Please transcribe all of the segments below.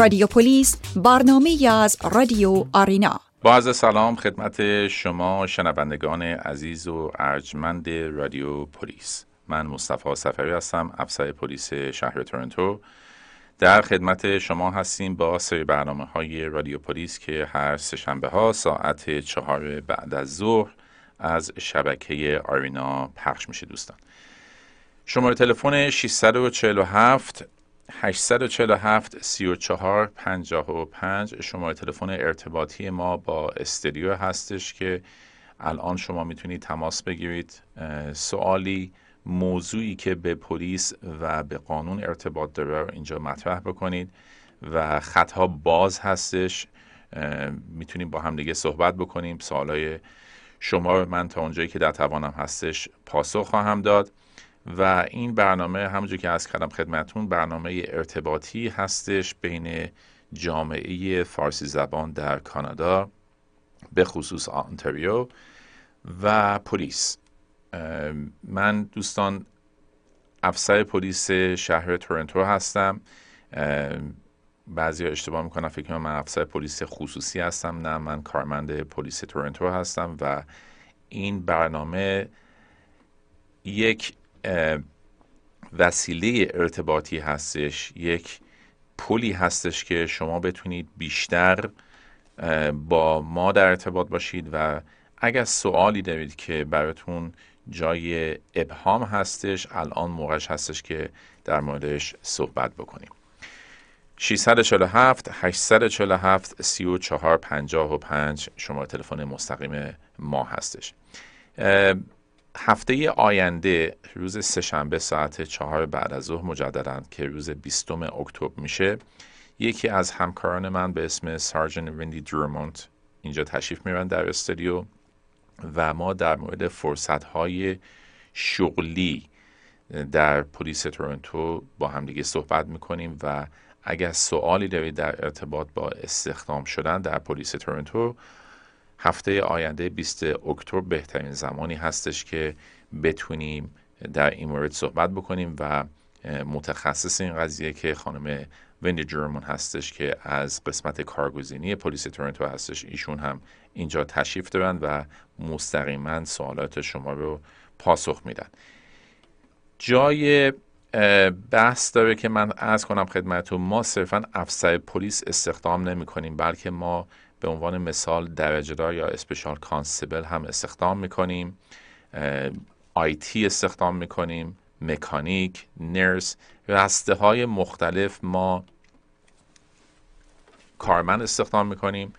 رادیو پلیس برنامه از رادیو آرینا. با عرض سلام خدمت شما شنوندگان عزیز و ارجمند رادیو پلیس. من مصطفی سفری هستم افسر پلیس شهر تورنتو. در خدمت شما هستیم با سری برنامه های رادیو پلیس که هر سهشنبه ها ساعت چهار بعد از ظهر از شبکه آرینا پخش میشه دوستان. شماره تلفن 647 847 34 55 شماره تلفن ارتباطی ما با استودیو هستش که الان شما می‌تونید تماس بگیرید. سوالی موضوعی که به پلیس و به قانون ارتباط داره رو اینجا مطرح بکنید و خطها باز هستش. می‌تونیم با هم دیگه صحبت بکنیم. سوالای شما من تا اونجایی که در توانم هستش پاسخ خواهم داد. و این برنامه همونجور که از کردم خدمتون برنامه ارتباطی هستش بین جامعه فارسی زبان در کانادا به خصوص آنتاریو و پلیس. من دوستان افسر پلیس شهر تورنتو هستم. بعضی اشتباه می‌کنم فکر من افسر پلیس خصوصی هستم نه من کارمند پلیس تورنتو هستم و این برنامه یک وسیله ارتباطی هستش. یک پلی هستش که شما بتونید بیشتر با ما در ارتباط باشید و اگر سوالی دارید که براتون جای ابهام هستش الان موقعش هستش که در موردش صحبت بکنیم. 647 847 3455 شما تلفن مستقیم ما هستش. هفته آینده روز سهشنبه ساعت چهار بعد از ظهر مجددا که روز 20 اکتبر میشه یکی از همکاران من به اسم سارجن ویندی درمونت اینجا تشریف میرن در استودیو و ما در مورد فرصت های شغلی در پلیس تورنتو با همدیگه صحبت می‌کنیم و اگر سوالی دارید در ارتباط با استخدام شدن در پلیس تورنتو هفته آینده 20 اکتبر بهترین زمانی هستش که بتونیم در این مورد صحبت بکنیم و متخصص این قضیه که خانم وندی جرمون هستش که از قسمت کارگزینی پلیس تورنتو هستش ایشون هم اینجا تشریف دارن و مستقیما سوالات شما رو پاسخ میدن. جای بحث داره که من از کنم خدمتتون ما صرفا افسر پلیس استخدام نمی کنیم بلکه ما به عنوان مثال درجه دار یا special constable هم استخدام می‌کنیم IT استخدام می‌کنیم مکانیک nurse رسته های مختلف ما کارمند استخدام می‌کنیم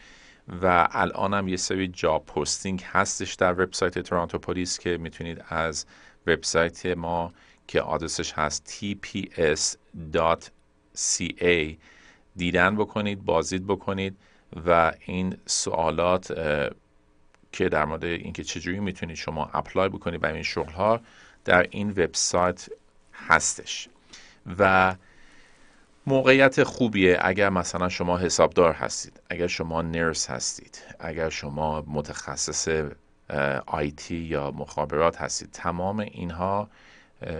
و الان هم یه سری job posting هستش در وبسایت Toronto Police که می‌تونید از وبسایت ما که آدرسش هست tps.ca دیدن بکنید بازدید بکنید. و این سوالات که در مورد اینکه چجوری می‌تونید شما اپلای بکنید برای این شغل ها در این وبسایت هستش. و موقعیت خوبیه اگر مثلا شما حسابدار هستید اگر شما نرس هستید اگر شما متخصص آیتی یا مخابرات هستید تمام اینها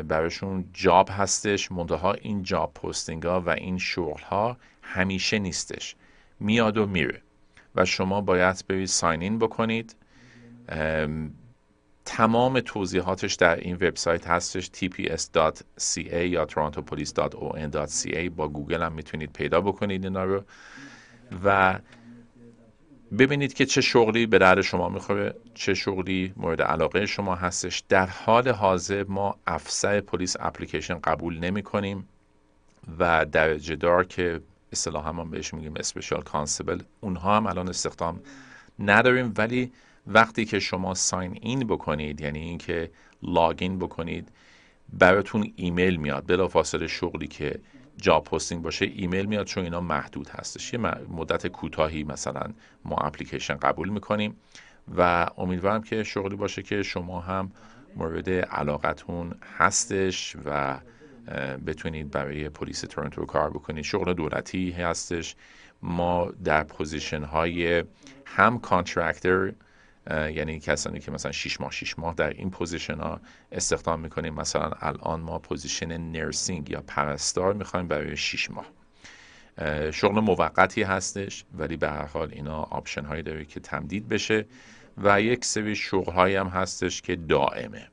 براشون job هستش. منتها این job posting ها و این شغل ها همیشه نیستش. میاد و میره. و شما باید برید sign in بکنید. تمام توضیحاتش در این وبسایت هستش tps.ca یا torontopolice.on.ca با گوگل هم می‌تونید پیدا بکنید اینا رو. و ببینید که چه شغلی به درد شما می‌خوره چه شغلی مورد علاقه شما هستش. در حال حاضر ما افسر پلیس اپلیکیشن قبول نمی کنیم و درجه دار که اصطلاحا ما بهش میگیم special constable اونها هم الان استخدام نداریم ولی وقتی که شما sign in بکنید یعنی اینکه log in بکنید براتون ایمیل میاد. بلافاصله شغلی که job posting باشه ایمیل میاد چون اینا محدود هستش. یه مدت کوتاهی مثلا ما اپلیکیشن قبول می‌کنیم و امیدوارم که شغلی باشه که شما هم مورد علاقتون هستش و بتونید برای پلیس تورنتو کار بکنید. شغل دولتی هستش. ما در position های هم contractor یعنی کسانی که مثلا 6 ماه 6 ماه در این position ها استخدام می‌کنیم. مثلا الان ما position nursing یا پرستار می‌خوایم برای 6 ماه. شغل موقتی هستش ولی به هر حال اینا option هایی داره که تمدید بشه. و یک سری شغل هایی هم هستش که دائمه.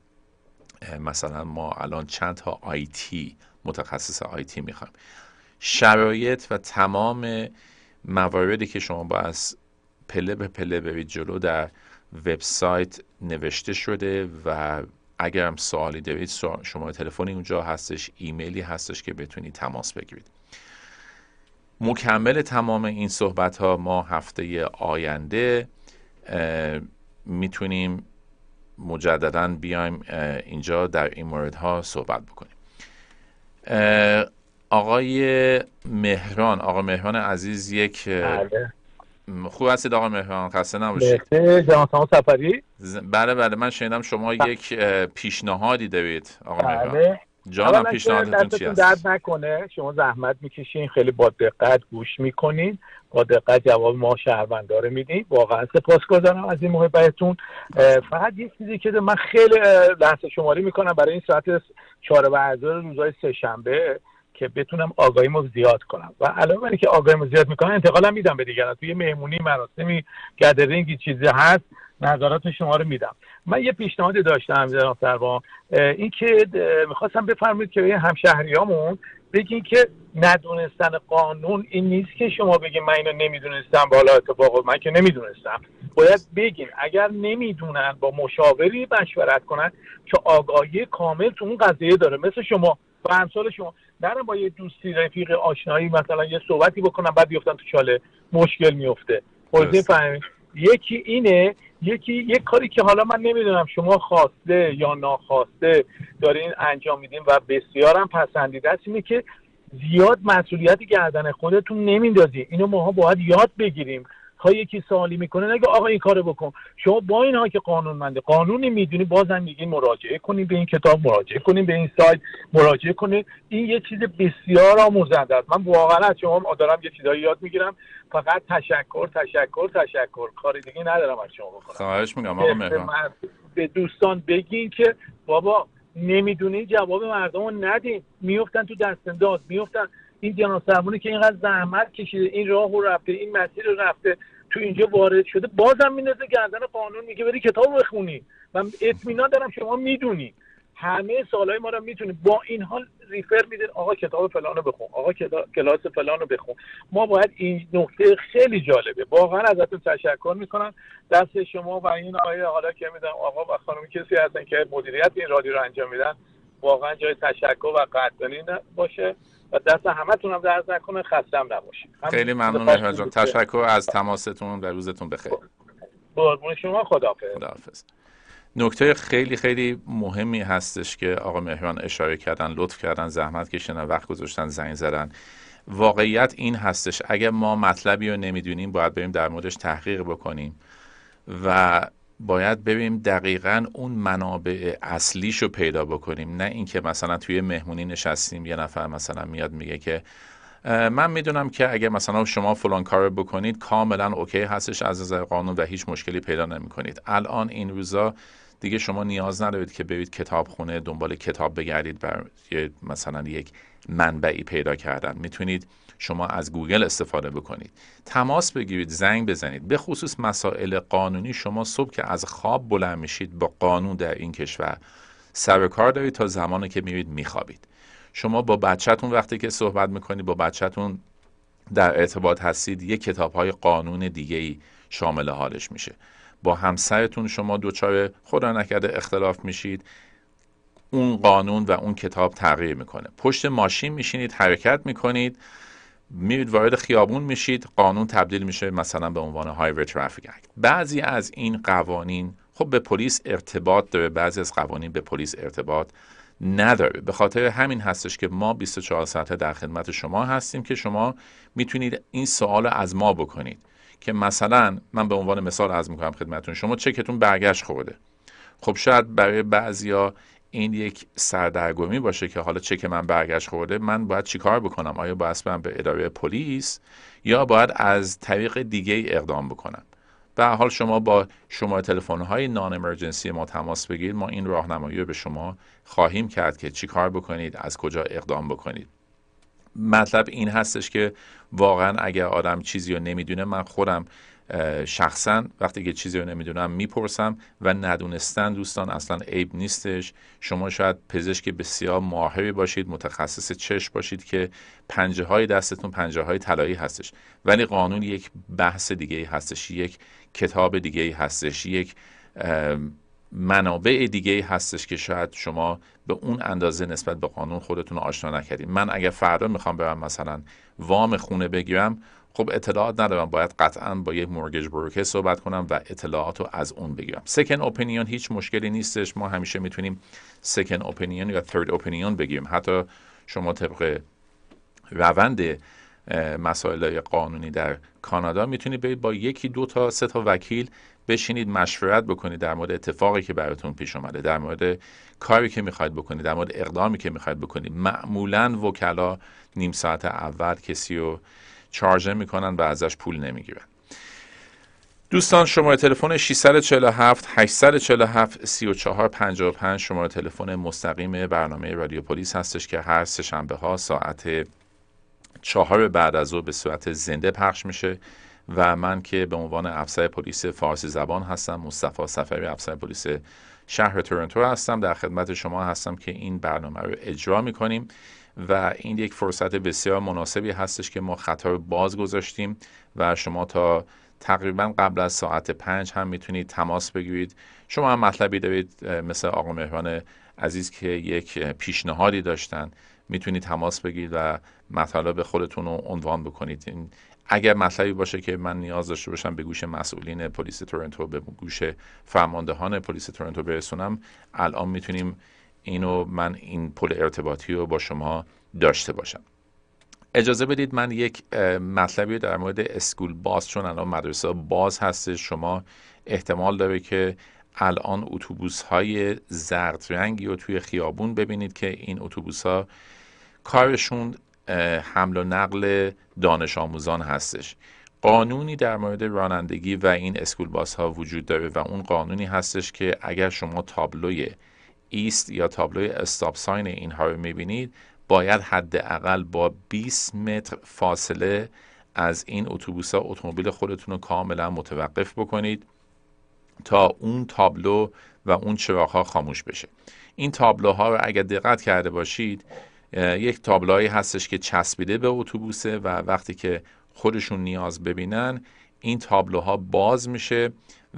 مثلا ما الان چند تا آیتی متخصص آیتی می‌خوایم. شرایط و تمام مواردی که شما با از پله به پله برید جلو در وبسایت نوشته شده و اگر هم سوالی دارید شما تلفنی اونجا هستش ایمیلی هستش که بتونید تماس بگیرید. مکمل تمام این صحبت ها ما هفته آینده می‌تونیم مجددا بیایم اینجا در این مورد ها صحبت بکنیم. آقای مهران آقا مهران عزیز یک بله. خوب هستید آقا مهران؟ خسته نباشید. جناب سفری؟ بله بله من شنیدم شما بله. یک پیشنهادی دارید آقا بله. مهران. جانم پیشنهادتون چی هست؟ درد نکنه. شما زحمت می‌کشین خیلی با دقت گوش می‌کنین. با دقت جواب ما شهرونداره میدین واقعا سپاسگزارم از این محبتتون فقط یه چیزی که من خیلی لحظه شماری می‌کنم برای این ساعت چهار و روزهای سه شنبه که بتونم آگاهیمو زیاد کنم. و علاوه بر که آگاهیمو زیاد می‌کنم انتقالم میدم به دیگران. توی مهمونی مراسمی گدرینگی چیزی هست نظرات شما رو میدم. من یه پیشنهادی داشتم جناب سربان این که می‌خواستم بفرمایید که همشهریامون بگین که ندونستن قانون این نیست که شما بگین من اینو نمی‌دونستم بالا اتفاق من که نمی‌دونستم. باید بگین اگر نمی‌دونن با مشاوری مشورت کنن که آگاهی کامل تو اون قضیه داره. مثل شما و همسال شما. نرم با یه دوستی رفیق آشنایی مثلا یه صحبتی بکنم بعد بیفتن تو چاله. مشکل میفته یکی اینه یکی یک کاری که حالا من نمی‌دونم شما خواسته یا ناخواسته دارین انجام میدین و بسیارم پسندیده است اینه که زیاد مسئولیت گردن خودتون نمیندازی. اینو ماها باید یاد بگیریم. تا یکی سوالی می‌کنه نگه آقا این کارو بکن. شما با اینها که قانون منده قانونی می‌دونی بازم میگین مراجعه کنیم به این کتاب مراجعه کنیم به این سایت مراجعه کنیم این یه چیز بسیار آموزنده است. من واقعا از شما دارم یه چیزایی یاد می‌گیرم. فقط تشکر تشکر تشکر. کاری دیگه ندارم از شما بکنم. خواهش میگم آقا به دوستان بگین که بابا نمی‌دونی جواب مردم رو ندین. میفتن تو دست انداز میفتن این جناب که اینقدر زحمت کشیده این راه رو رفته این مسیر رو رفته تو اینجا وارد شده بازم میندازه گردن قانون میگه بری کتاب بخونی. من اطمینان دارم شما می‌دونی. همه سالهای ما رو می‌تونی. با این حال ریفر میدین آقا کتاب فلان رو بخون آقا کلاس فلان رو بخون. ما باید این نکته خیلی جالبه. واقعا ازتون تشکر می‌کنم. دست شما و این آقای حالا که میدم آقا و خانم کسی هستن که مدیریت این رادیو رو انجام میدن. واقعا جای تشکر و قدردانی باشه و دست همتون هم درد نکنه خستم نباشید خیلی ممنون مهران جان. تشکر از تماستون و روزتون بخیر. قربون شما. خداحافظ. خداحافظ. نکته خیلی خیلی مهمی هستش که آقا مهران اشاره کردن لطف کردن زحمت کشیدن وقت گذاشتن زنگ زدن. واقعیت این هستش اگر ما مطلبی رو نمی‌دونیم باید بریم در موردش تحقیق بکنیم. و باید ببینیم دقیقا اون منابع اصلیشو پیدا بکنیم. نه اینکه مثلا توی مهمونی نشستیم یه نفر مثلا میاد میگه که من می‌دونم که اگه مثلا شما فلان کار بکنید کاملا اوکی هستش از نظر قانون و هیچ مشکلی پیدا نمی کنید الان این روزا دیگه شما نیاز ندارید که برید کتاب خونه دنبال کتاب بگردید بر مثلا یک منبعی پیدا کردن. می‌تونید شما از گوگل استفاده بکنید. تماس بگیرید زنگ بزنید. به خصوص مسائل قانونی شما صبح که از خواب بلند میشید با قانون در این کشور سر کار دارید تا زمانی که میرید میخوابید. شما با بچهتون وقتی که صحبت می‌کنید با بچهتون در ارتباط هستید یک کتاب های قانون دیگه ای شامل حالش میشه. با همسرتون شما دوچار خدا نکرده اختلاف میشید. اون قانون و اون کتاب تغییر می‌کنه. پشت ماشین میشینید حرکت می‌کنید. میرید وارد خیابون میشید قانون تبدیل میشه مثلا به عنوان هایوی ترافیک اکت بعضی از این قوانین خب به پلیس ارتباط داره بعضی از قوانین به پلیس ارتباط نداره. به خاطر همین هستش که ما 24 ساعته در خدمت شما هستیم که شما می‌تونید این سوال از ما بکنید. که مثلا من به عنوان مثال از می‌کنم خدمتون شما چکتون برگشت خورده. خب شاید برای بعضیا این یک سردرگمی باشه که حالا چک من برگشت خورده من باید چیکار بکنم؟ آیا باید برم به اداره پلیس یا باید از طریق دیگه اقدام بکنم؟ به حال شما با شما تلفن های نان امرجنسی ما تماس بگیرید. ما این راهنمایی رو به شما خواهیم کرد که چیکار بکنید از کجا اقدام بکنید. مطلب این هستش که واقعا اگر آدم چیزی رو نمی‌دونه من خودم شخصا وقتی که چیزی رو نمی‌دونم می‌پرسم و ندونستن دوستان اصلا عیب نیستش. شما شاید پزشک بسیار ماهری باشید متخصص چشم باشید که پنجه های دستتون پنجه های طلایی هستش. ولی قانون یک بحث دیگه هستش یک کتاب دیگه هستش یک منابع دیگه هستش که شاید شما به اون اندازه نسبت به قانون خودتون آشنا نکردید. من اگر فردا می‌خوام برم مثلا وام خونه بگیرم خب اطلاعات ندارم باید قطعا با یک mortgage broker صحبت کنم و اطلاعات رو از اون بگیرم. second opinion هیچ مشکلی نیستش ما همیشه می‌تونیم second opinion یا third opinion بگیریم. حتی شما طبق روند مسائل قانونی در کانادا می‌تونید برید با یکی دو تا سه تا وکیل بشینید مشورت بکنید در مورد اتفاقی که براتون پیش اومده در مورد کاری که می‌خواید بکنید در مورد اقدامی که می‌خواید بکنید. معمولا وکلا نیم ساعت اول کسی رو چارج می‌کنن و ازش پول نمی‌گیرن. دوستان شماره تلفن 647 847 3455 شماره تلفن مستقیم برنامه رادیو پلیس هستش که هر سه شنبه ها ساعت چهار بعد از ظهر به صورت زنده پخش میشه و من که به عنوان افسر پلیس فارسی زبان هستم مصطفی سفری افسر پلیس شهر تورنتو هستم. در خدمت شما هستم که این برنامه رو اجرا می‌کنیم. و این یک فرصت بسیار مناسبی هستش که ما خطا رو باز گذاشتیم و شما تا تقریبا قبل از ساعت پنج هم می‌تونید تماس بگیرید. شما هم مطلبی دارید مثل آقا مهران عزیز که یک پیشنهادی داشتن می‌تونید تماس بگیرید و مطالب خودتون رو عنوان بکنید. اگر مطلبی باشه که من نیاز داشته باشم به گوش مسئولین پلیس تورنتو به گوش فرماندهان پلیس تورنتو برسونم الان می‌تونیم اینو من این پل ارتباطی رو با شما داشته باشم. اجازه بدید من یک مطلبی در مورد اسکول باز چون الان مدرسه باز هستش شما احتمال داره که الان اتوبوس های زرد رنگی رو توی خیابون ببینید که این اتوبوس ها کارشون حمل و نقل دانش آموزان هستش. قانونی در مورد رانندگی و این اسکول باس ها وجود داره و اون قانونی هستش که اگر شما تابلوی ایست یا تابلوی استاپ ساین اینها رو می‌بینید باید حداقل با 20 متر فاصله از این اتوبوس ها اتومبیل خودتون رو کاملا متوقف بکنید تا اون تابلو و اون چراغ ها خاموش بشه. این تابلوها رو اگر دقت کرده باشید یک تابلوهایی هستش که چسبیده به اتوبوسه و وقتی که خودشون نیاز ببینن این تابلوها باز میشه.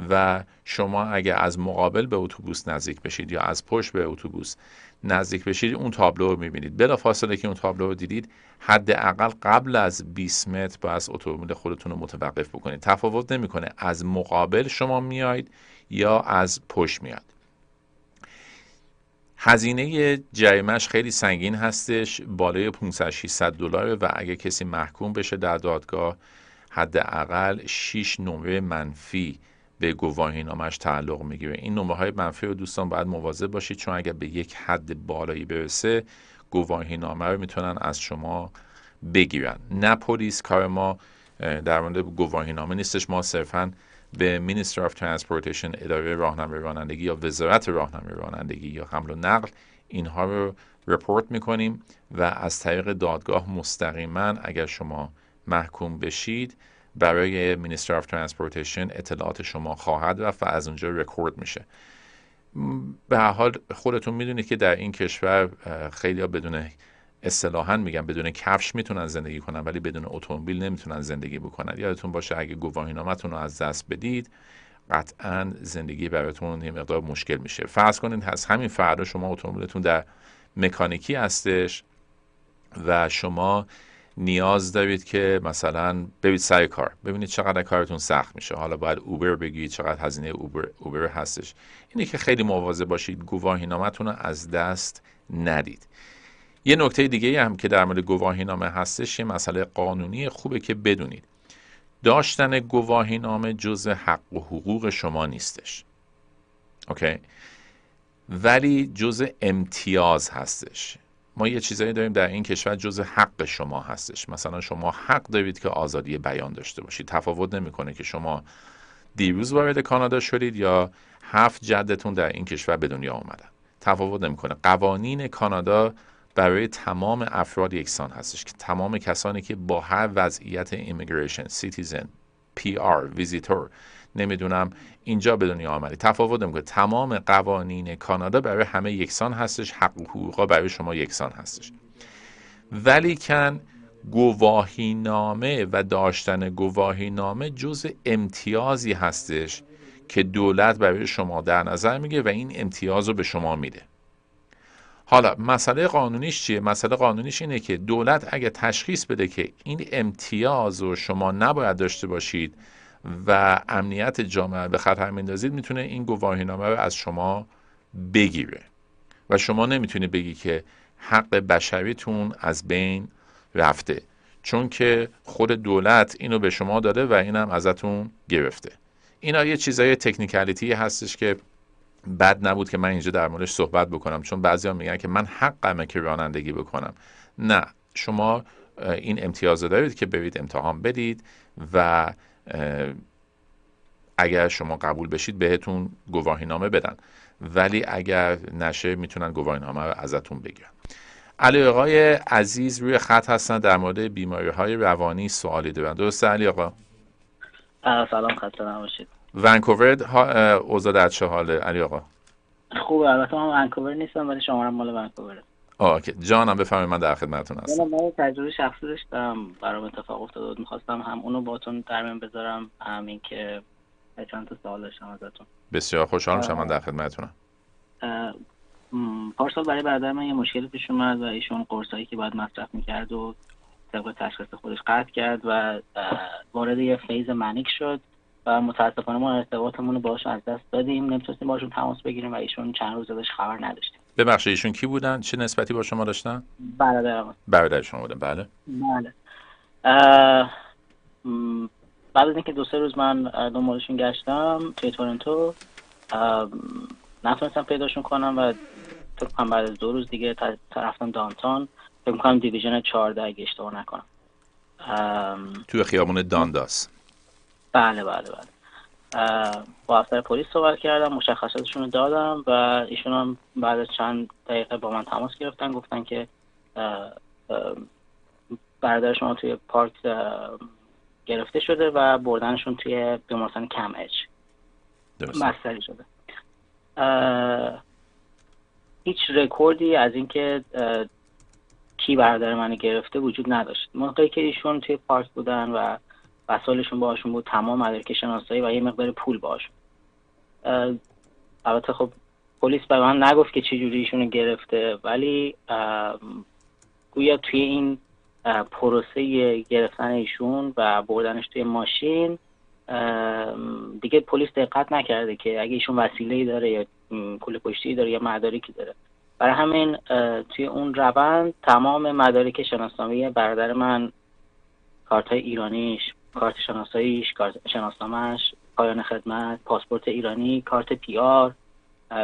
و شما اگر از مقابل به اتوبوس نزدیک بشید یا از پشت به اتوبوس نزدیک بشید اون تابلو رو می‌بینید. بلا فاصله که اون تابلو رو دیدید حداقل قبل از 20 متر باید اتومبیل خودتون رو متوقف بکنید. تفاوت نمی‌کنه. از مقابل شما میاید یا از پشت میاد هزینه جریمش خیلی سنگین هستش بالای 500 600 دلار و اگه کسی محکوم بشه در دادگاه حداقل 6 نمره منفی به گواهی نامش تعلق می‌گیره. این نمره های منفی رو دوستان باید مواظب باشید چون اگر به یک حد بالایی برسه گواهی نامه رو می‌تونن از شما بگیرن. نه پلیس کار ما در مورد گواهی نامه نیستش. ما صرفا به Minister of Transportation اداره راهنمای رانندگی یا وزارت راهنمای رانندگی یا حمل و نقل اینها رو report می‌کنیم و از طریق دادگاه مستقیما اگر شما محکوم بشید برای Minister of Transportation اطلاعات شما خواهد رفت و از اونجا رکورد میشه. به هر حال خودتون می‌دونید که در این کشور خیلی ها بدون اصطلاحا میگم بدون کفش می‌تونن زندگی کنن ولی بدون اتومبیل نمی‌تونن زندگی بکنن. یادتون باشه اگه گواهی رو از دست بدید قطعا زندگی براتون یه مقدار مشکل میشه. فرض کنید از همین فردا شما اتومبیلتون در مکانیکی هستش و شما نیاز دارید که مثلا برید سر کار ببینید چقدر کارتون سخت میشه. حالا باید اوبر بگیرید چقدر هزینه اوبر, اوبر هستش. اینه که خیلی مواظب باشید گواهی نامتون رو از دست ندید. یه نکته دیگه هم که در مورد گواهی نامه هستش یه مسئله قانونی خوبه که بدونید. داشتن گواهی نامه جز حق و حقوق شما نیستش. OK؟ ولی جز امتیاز هستش. ما یه چیزایی داریم در این کشور جز حق شما هستش. مثلا شما حق دارید که آزادی بیان داشته باشید. تفاوت نمی‌کنه که شما دیروز وارد کانادا شدید یا هفت جدتون در این کشور به دنیا آمدن تفاوت نمی‌کنه. قوانین کانادا برای تمام افراد یکسان هستش که تمام کسانی که با هر وضعیت immigration citizen پی آر ویزیتور نمی‌دونم اینجا به دنیا آمدی. تفاوت نمی‌کنه. تمام قوانین کانادا برای همه یکسان هستش حق و حقوقا برای شما یکسان هستش. ولی کن گواهی نامه و داشتن گواهی نامه جز امتیازی هستش که دولت برای شما در نظر میگه و این امتیاز رو به شما میده. حالا مسئله قانونیش چیه؟ مسئله قانونیش اینه که دولت اگه تشخیص بده که این امتیاز رو شما نباید داشته باشید و امنیت جامعه به خطر میندازید می‌تونه این گواهی نامه رو از شما بگیره. و شما نمی‌تونی بگی که حق بشریتون از بین رفته چون که خود دولت اینو به شما داده و اینم ازتون گرفته. اینا یه چیزای تکنیکالیتی هستش که بد نبود که من اینجا در موردش صحبت بکنم چون بعضیا میگن که من حقمه که رانندگی بکنم. نه شما این امتیاز دارید که برید امتحان بدید و اگر شما قبول بشید بهتون گواهی نامه بدن. ولی اگر نشه می‌تونن گواهی نامه رو ازتون بگیرن. علی آقای عزیز روی خط هستن در مورد بیماری های روانی سوالی دارن. درسته علی آقا؟ سلام خسته نباشید. ونکوور اوضاع در چه حاله؟ علی آقا. خوبه البته من ونکوور نیستم ولی شما مال ونکوور OK. جانم بفرمایید من در خدمتتون هستم. من تجربه شخصی داشتم. برام اتفاق افتاد می‌خواستم هم اونو باتون در میون بذارم هم این که چند تا سوال داشتم ازتون. بسیار خوشحال میشم من در خدمتتونم. پارسال برای برادر من یه مشکلی پیش اومد و ایشون قرصایی که باید مصرف می‌کرد و طبق تشخیص خودش قطع کرد و وارد یه phase manic شد و متاسفانه ما ارتباطمون رو باهاش از دست دادیم. نمی‌تونستیم باشون تماس بگیریم و ایشون چند روز ازش خبر نداشتیم ببخشید ایشون کی بودن؟ چه نسبتی با شما داشتن؟ برادرم برادر شما بودن بله. بله. بعد از اینکه دو سه روز من دنبالشون گشتم توی تورنتو نتونستم پیداشون کنم و فکر کنم بعد از دو روز دیگه رفتم دانتان فکر کنم دیویژن 14 اگه اشتباه نکنم. توی خیابون دانداس. بله بله بله. با افسر پلیس صحبت کردم مشخصاتشون رو دادم و ایشون هم بعد از چند دقیقه با من تماس گرفتن گفتن که برادر شما توی پارک گرفته شده و بردنشون توی بیمارستان کم اچ. مستری شده. هیچ رکوردی از اینکه کی برادر من گرفته وجود نداشت. موقعی که ایشون توی پارک بودن و وسایلشون باشون بود تمام مدرک شناسایی و یه مقدار پول باشون البته خب پلیس به من نگفت که چجوری ایشونو گرفته ولی گویا توی این پروسه گرفتن ایشون و بردنش توی ماشین دیگه پلیس دقت نکرده که اگه ایشون وسیله داره یا پول پشتی داره یا مدارکی داره. برای همین توی اون روند تمام مدارک شناسنامه برادر من کارت های ایرانیش کارت شناساییش کارت شناسنامهش پایان خدمت پاسپورت ایرانی کارت PR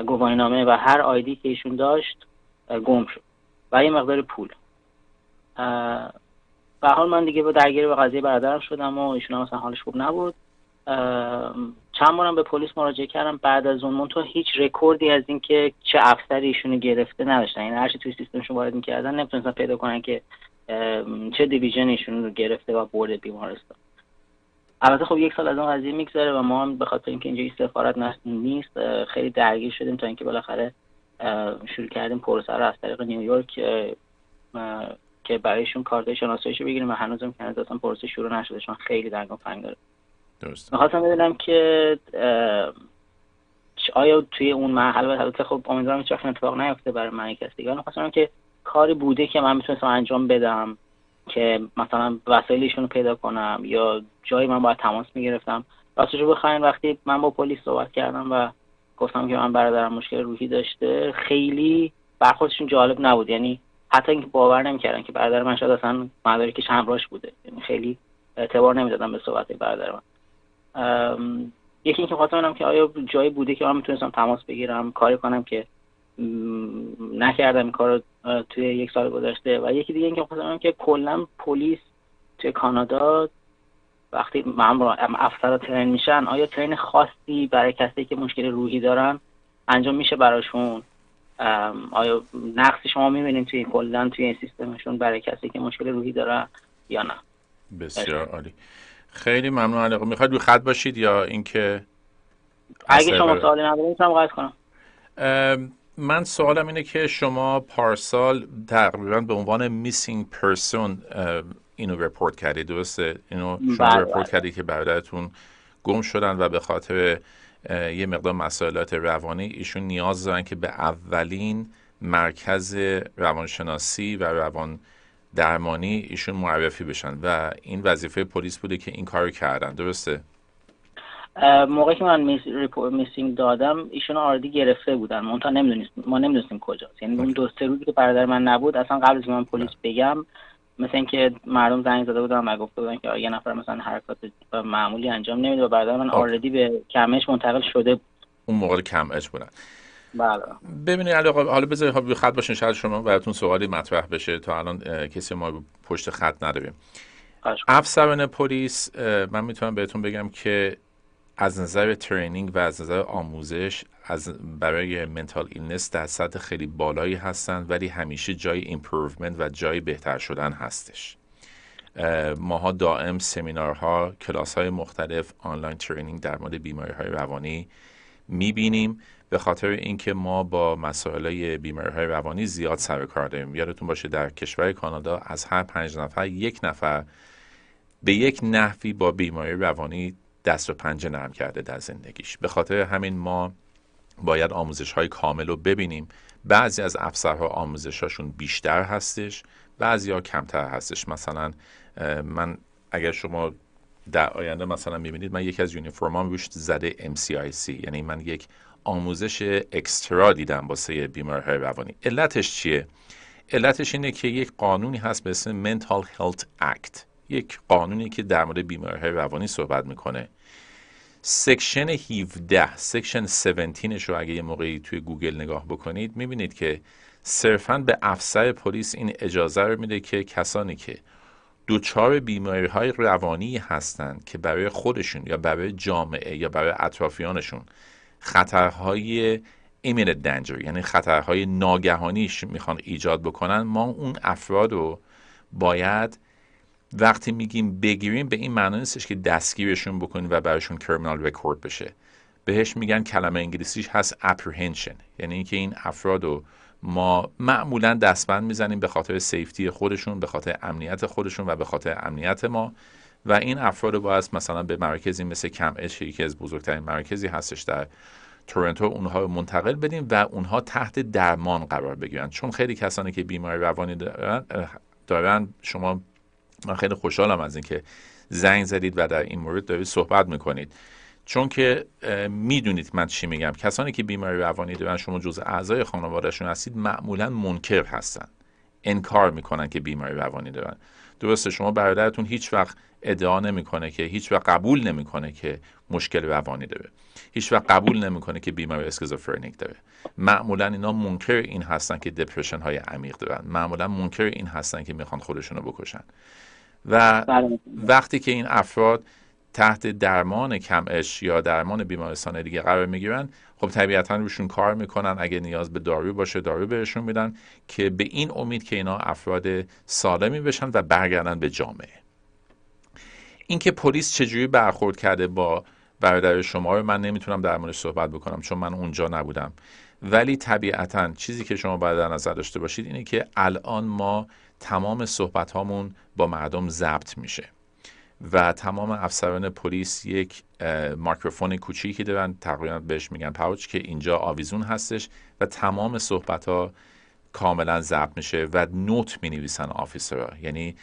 گواهینامه و هر ID که ایشون داشت گم شد و یه مقدار پول. به حال من دیگه با درگیر به قضیه برادرم شدم و ایشون هم مثلا حالش خوب نبود. چند بارم به پلیس مراجعه کردم. بعد از اون تو هیچ رکوردی از اینکه چه افسری ایشونو گرفته نداشتن. یعنی هرچی توی سیستمشون وارد می‌کردن نمی‌تونستن پیدا کنن که چه دیویژن ایشون رو گرفته و برده بیمارستان. البته خب یک سال از اون قضیه میگذره و ما هم به خاطر اینکه اینجا سفارت نیست خیلی درگیر شدیم تا اینکه بالاخره شروع کردیم پروسه رو از طریق نیویورک که برایشون کارت شناساییشو بگیریم و هنوزم که اصلا پروسه شروع نشده چون خیلی درگم فنگ داره. درست می‌خواستم بدونم که آیا توی اون مرحله البته خب امیدوارم هیچ اتفاق نیفته برای من کسی دیگه می‌خواستم که کاری بوده که من می‌تونستم انجام بدم. که مثلا وسایلشون رو پیدا کنم یا جایی من باید تماس می‌گرفتم. راستش رو بخواین وقتی من با پلیس صحبت کردم و گفتم که من برادرم مشکل روحی داشته خیلی برخوردشون جالب نبود. یعنی حتی اینکه باور نمی‌کردن که برادر من شاید اصلا که همراهش بوده. یعنی خیلی اعتبار نمی‌دادم به صحبت برادر من. یکی اینکه خواستم که آیا جایی بوده که من می‌تونستم تماس بگیرم کاری کنم که نکردم این کار توی یک سال گذشته. و یکی دیگه اینکه خواستم که کلا پلیس توی کانادا وقتی من افسر ترین میشن آیا ترین خاصی برای کسی که مشکل روحی دارن انجام میشه براشون؟ آیا نقصی شما می‌بینید توی کلا توی این سیستمشون برای کسی که مشکل روحی داره یا نه؟ بسیار عالی. خیلی ممنون علاقه می‌خواید روی خط باشید یا اینکه اگه شما سوالی ندارید می‌تونم قطع کنم. من سوالم اینه که شما پارسال تقریبا به عنوان missing person اینو report کردید درسته اینو شما بله، report بله. کردید که برادرتون گم شدن و به خاطر یه مقدار مسائلات روانی ایشون نیاز دارن که به اولین مرکز روانشناسی و روان درمانی ایشون معرفی بشن و این وظیفه پلیس بوده که این کار کردن درسته موقعی که من missing دادم ایشون already گرفته بودن. منتها نمی‌دونستیم ما نمی‌دونستیم کجاست. یعنی اون دو سه روزی که برادر من نبود اصلا قبل از من پلیس بگم مثل اینکه مردم زنگ زده بودن و گفته بودن که یه نفر مثلا حرکات معمولی انجام نمیده و برادر من already به CAMH منتقل شده بود. اون موقع CAMH بودن. بله. ببینید حالا بذارید خط باشین شاید شما براتون سوالی مطرح بشه. تا الان کسی ما پشت خط نداریم. افسران پلیس من می‌تونم بهتون بگم که از نظر training و از نظر آموزش از برای mental illness در سطح خیلی بالایی هستند ولی همیشه جای improvement و جای بهتر شدن هستش. ماها دائم سمینارها کلاس های مختلف online training در مورد بیماری های روانی می‌بینیم. به خاطر اینکه ما با مسائل بیماری های روانی زیاد سر کار داریم. یادتون باشه در کشور کانادا از هر پنج نفر یک نفر به یک نحوی با بیماری روانی دست و پنجه نرم کرده در زندگیش. به خاطر همین ما باید آموزش های کامل رو ببینیم. بعضی از افسرها آموزش هاشون بیشتر هستش بعضی ها کمتر هستش. مثلا من اگر شما در آینده مثلا می‌بینید من یکی از یونیفرمام روش زده MCIC یعنی من یک آموزش اکسترا دیدم واسه بیمارهای روانی. علتش چیه؟ علتش اینه که یک قانونی هست به اسم Mental Health Act. یک قانونی که در مورد بیماری روانی صحبت می‌کنه. section 17 section 17 رو اگه یه موقعی توی گوگل نگاه بکنید می‌بینید که صرفا به افسر پلیس این اجازه رو میده که کسانی که دچار بیماری های روانی هستند که برای خودشون یا برای جامعه یا برای اطرافیانشون خطرهای imminent danger یعنی خطرهای ناگهانیش می‌خوان ایجاد بکنن ما اون افراد رو باید وقتی میگیم بگیریم به این معنی نیستش که دستگیرشون بکنیم و براشون کرمینال رکورد بشه. بهش میگن کلمه انگلیسیش هست apprehension. یعنی اینکه این افراد رو ما معمولا دستبند می‌زنیم به خاطر سیفتی خودشون به خاطر امنیت خودشون و به خاطر امنیت ما. و این افراد رو باید مثلا به مراکزی مثل کم اچ یکی از بزرگترین مراکزی هستش در تورنتو اونها رو منتقل بدیم و اونها تحت درمان قرار بگیرن. چون خیلی کسانی که بیماری روانی دارن, دارن شما من خیلی خوشحالم از اینکه زنگ زدید و در این مورد دارید صحبت می‌کنید. چون که می‌دونید من چی میگم. کسانی که بیماری روانی دارن شما جز اعضای خانوادهشون هستید معمولا منکر هستن. انکار می‌کنن که بیماری روانی دارن. درسته شما برادرتون هیچ وقت ادعا نمی‌کنه که هیچ وقت قبول نمی‌کنه که مشکل روانی داره. هیچ وقت قبول نمی‌کنه که بیماری اسکیزوفرنیک داره. معمولا اینا منکر این هستن که depression های عمیق دارن. معمولا منکر این هستن که می‌خوان خودشونو بکشن. و بله. وقتی که این افراد تحت درمان CAMH یا درمان بیمارستان دیگه قرار می‌گیرن خب طبیعتا روشون کار می‌کنن. اگه نیاز به دارو باشه دارو بهشون میدن که به این امید که اینا افراد سالمی بشن و برگردن به جامعه. اینکه پلیس چجوری برخورد کرده با برادر شما رو من نمی‌تونم در موردش صحبت بکنم چون من اونجا نبودم. ولی طبیعتا چیزی که شما باید در نظر داشته باشید اینه که الان ما تمام صحبت هامون با مردم ضبط میشه. و تمام افسران پلیس یک مایکروفون کوچیکی دارن تقریبا بهش میگن پاوچ که اینجا آویزون هستش و تمام صحبت ها کاملا ضبط میشه و نوت می نویسن آفیسرها. یعنی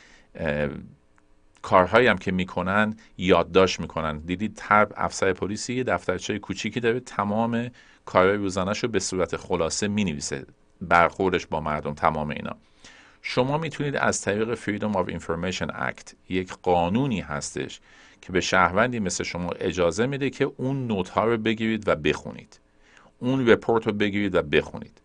کارهایی هم که می‌کنن یادداشت می‌کنن. دیدید هر افسر پلیسی یه دفترچه کوچیکی داره تمام کارهای روزانهش رو به صورت خلاصه می‌نویسه برخوردش با مردم تمام اینا. شما می‌تونید از طریق Freedom of Information Act یک قانونی هستش که به شهروندی مثل شما اجازه میده که اون نوت ها رو بگیرید و بخونید. اون رپورت رو بگیرید و بخونید.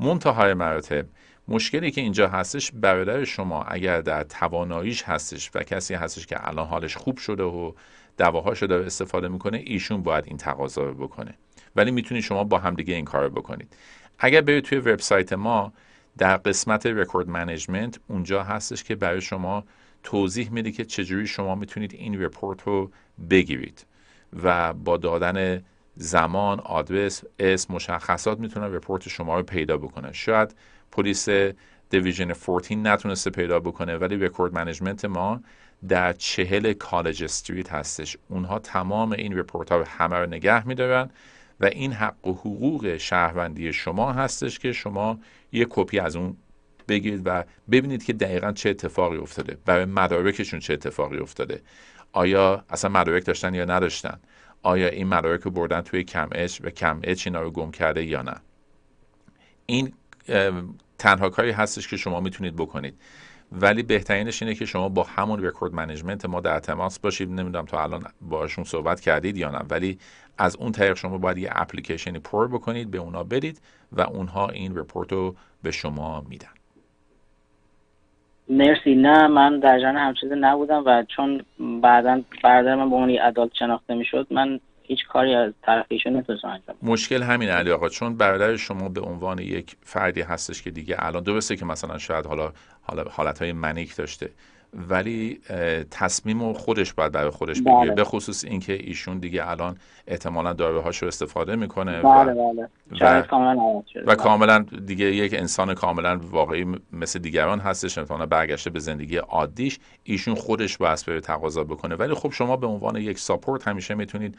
منتهای مراتب مشکلی که اینجا هستش برادر شما اگر در تواناییش هستش و کسی هستش که الان حالش خوب شده و دواهاشو داره استفاده می‌کنه ایشون باید این تقاضا رو بکنه. ولی می‌تونید شما با همدیگه این کار رو بکنید. اگر برید توی وبسایت ما در قسمت record management اونجا هستش که برای شما توضیح میده که چجوری شما می‌تونید این report رو بگیرید و با دادن زمان آدرس اسم مشخصات می‌تونن report شما رو پیدا بکنه. شاید پلیس Division 14 نتونسته پیدا بکنه ولی record management ما در چهل College Street هستش. اونها تمام این report ها همه رو نگه میدارن و این حق و حقوق شهروندی شما هستش که شما یه کپی از اون بگیرید و ببینید که دقیقا چه اتفاقی افتاده. برای مدارکشون چه اتفاقی افتاده. آیا اصلا مدارک داشتن یا نداشتن؟ آیا این مدارک رو بردن توی CAMH و CAMH اینا رو گم کرده یا نه؟ این تنها کاری هستش که شما می‌تونید بکنید. ولی بهترینش اینه که شما با همون record management ما در تماس باشید. نمی‌دونم تا الان باشون صحبت کردید یا نه ولی از اون طریق شما باید یه اپلیکیشنی پر بکنید به اونا برید و اونها این report رو به شما میدن. مرسی. نه من در جان همچیزی نبودم و چون بعدا برادر من به عنوان adult شناخته می‌شد من هیچ کاری از طرف ایشون انجام مشکل همین علی آقا چون برادر شما به عنوان یک فردی هستش که دیگه الان درسته که مثلا شاید حالا حالت های منیک داشته ولی تصمیم و خودش باید برای خودش بگیره بله. به خصوص اینکه ایشون دیگه الان احتمالا داروهاش هاشو استفاده می‌کنه بله بله. و, و, و کاملا دیگه یک انسان کاملا واقعی مثل دیگران هستش احتمالا برگشته به زندگی عادیش ایشون خودش باید بره تقاضا بکنه ولی خب شما به عنوان یک support همیشه می‌تونید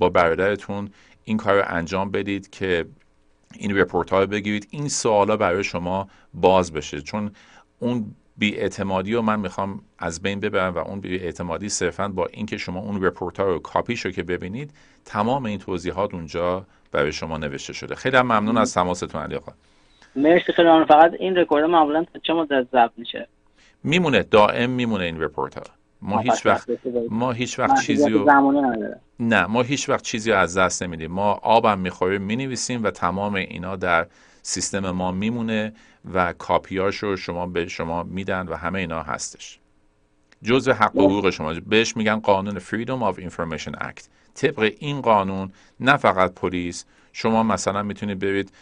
با برادرتون این کار رو انجام بدید که این report ها رو بگیرید. این سوالا برای شما باز بشه. چون اون اعتمادی رو من می‌خوام از بین ببرم و اون اعتمادی صرفا با اینکه شما اون report ها رو کاپیش رو که ببینید تمام این توضیحات اونجا برای شما نوشته شده. خیلی هم ممنون از تماستون علی آقا. مرسی خیلی فقط این رکورد معمولا چه مدت ضبط میشه؟ میمونه. دائم میمونه این رپورت ها. ما هیچ وقت ما هیچ وقت چیزی رو نه ما هیچ وقت چیزی رو از دست نمیدیم. ما آبم می‌خوریم می‌نویسیم و تمام اینا در سیستم ما میمونه و کاپیاشو شما به شما میدن و همه اینا هستش. جزء حق و حقوق شما. بهش میگن قانون Freedom of Information Act. طبق این قانون نه فقط پلیس شما مثلا می‌تونید برید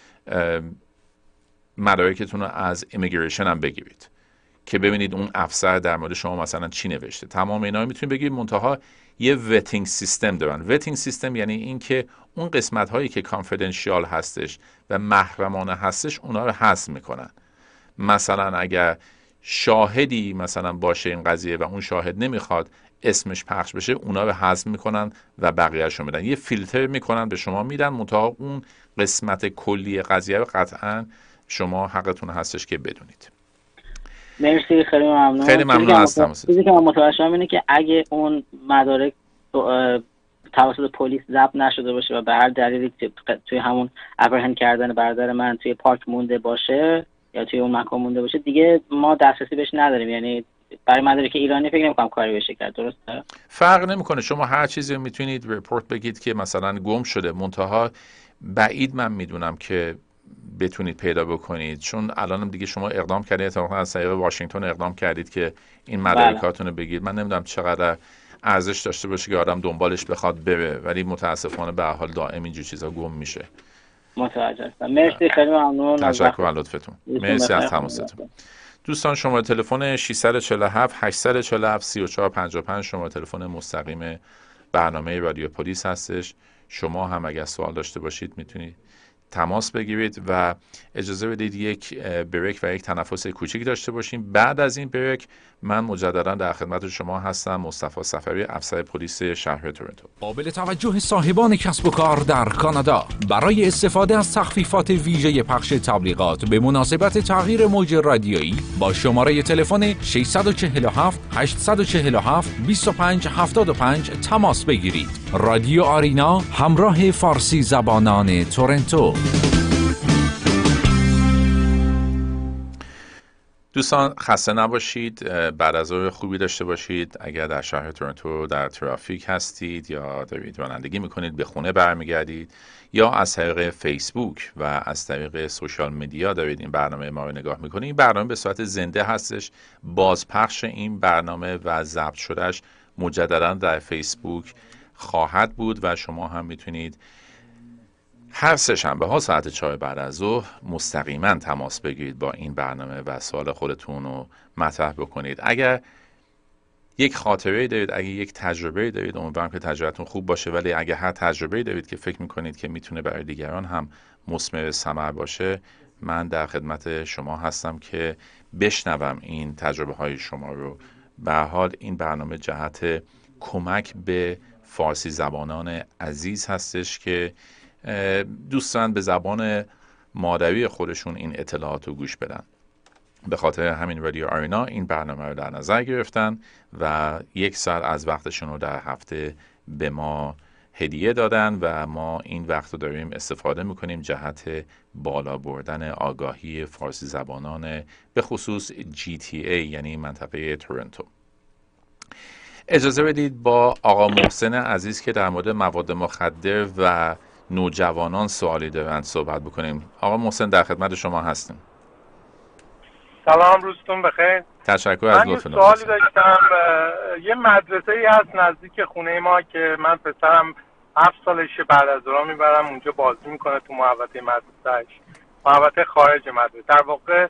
مدارکتون رو از immigration هم بگیرید. که ببینید اون افسر در مورد شما مثلا چی نوشته. تمام اینا رو می‌تونید بگید منتها یه vetting system دارن. vetting system یعنی اینکه اون قسمت هایی که confidential هستش و محرمانه هستش اونا رو حذف می‌کنن. مثلا اگر شاهدی مثلا باشه این قضیه و اون شاهد نمی‌خواد اسمش پخش بشه اونا رو حذف می‌کنن و بقیهشون میدن. یه فیلتر می‌کنن به شما میدن. منتها اون قسمت کلی قضیه رو قطعا شما حقتون هستش که بدونید. مرسی خیلی ممنون. خیلی ممنون تماس چیزی که من متوجه اینه که اگه اون مدارک توسط پلیس ضبط نشده باشه و به هر دلیلی توی همون اپرهند کردن برادر من توی پارک مونده باشه یا توی اون مکان مونده باشه دیگه ما دسترسی بهش نداریم. یعنی برای مدارک ایرانی فکر نمی‌کنم کاری بشه کرد. درسته؟ فرق نمی‌کنه. شما هر چیزی می‌تونید رپورت بگید که مثلا گم شده منتها بعید من می‌دونم که بتونید پیدا بکنید. چون الان دیگه شما اقدام کردید اتفاقا از طریق واشنگتن اقدام کردید که این مدارکاتون رو بگید من نمی‌دونم چقدر ارزش داشته باشه که آدم دنبالش بخواد بره ولی متاسفانه به حال دائم اینجور چیزا گم میشه. متوجه مرسی خیلی ممنون. تشکر از لطفتون. مرسی از تماستون دوستان شما تلفن 647 847 3455 شما تلفن مستقیم برنامه رادیو پلیس هستش. شما هم اگر سوال داشته باشید می‌تونید تماس بگیرید و اجازه بدید یک بریک و یک تنفس کوچیک داشته باشیم. بعد از این بریک من مجددا در خدمت شما هستم مصطفی سفری افسر پلیس شهر تورنتو. قابل توجه صاحبان کسب و کار در کانادا برای استفاده از تخفیفات ویژه پخش تبلیغات به مناسبت تغییر موج رادیویی با شماره تلفن 647 847 2575 تماس بگیرید. رادیو آرینا همراه فارسی زبانان تورنتو. دوستان خسته نباشید. بعد از خوبی داشته باشید. اگر در شهر تورنتو در ترافیک هستید یا دارید رانندگی می‌کنید به خونه برمیگردید یا از طریق فیسبوک و از طریق سوشال مدیا دارید این برنامه ما رو نگاه می‌کنید. این برنامه به صورت زنده هستش. بازپخش این برنامه و ضبط شدهش مجددا در فیسبوک خواهد بود و شما هم می‌تونید هر سه شنبه ها ساعت چهار بعد از ظهر مستقیما تماس بگیرید با این برنامه و سوال خودتون رو مطرح بکنید. اگر یک خاطره دارید اگر یک تجربه دارید امیدوارم که تجربتون خوب باشه ولی اگر هر تجربه دارید که فکر می‌کنید که می‌تونه برای دیگران هم مسمر ثمر باشه من در خدمت شما هستم که بشنوم این تجربه های شما رو. به حال این برنامه جهت کمک به فارسی زبانان عزیز هستش که دوستان به زبان مادری خودشون این اطلاعات رو گوش بدن. به خاطر همین رادیو آرینا این برنامه رو در نظر گرفتن و یک ساعت از وقتشون رو در هفته به ما هدیه دادن و ما این وقت رو داریم استفاده می‌کنیم جهت بالا بردن آگاهی فارسی زبانان به خصوص GTA یعنی منطقه تورنتو. اجازه بدید با آقا محسن عزیز که در مورد مواد مخدر و نوجوانان سوالی دارند صحبت بکنیم. آقا محسن در خدمت شما هستیم. سلام روزتون بخیر. تشکر از من یه سوالی داشتم. یه مدرسه ای هست نزدیک خونه ما که من پسرم هفت سالشه بعد از دوران می‌برم اونجا بازی می‌کنه تو محوطه مدرسهش محوطه خارج مدرسه. در واقع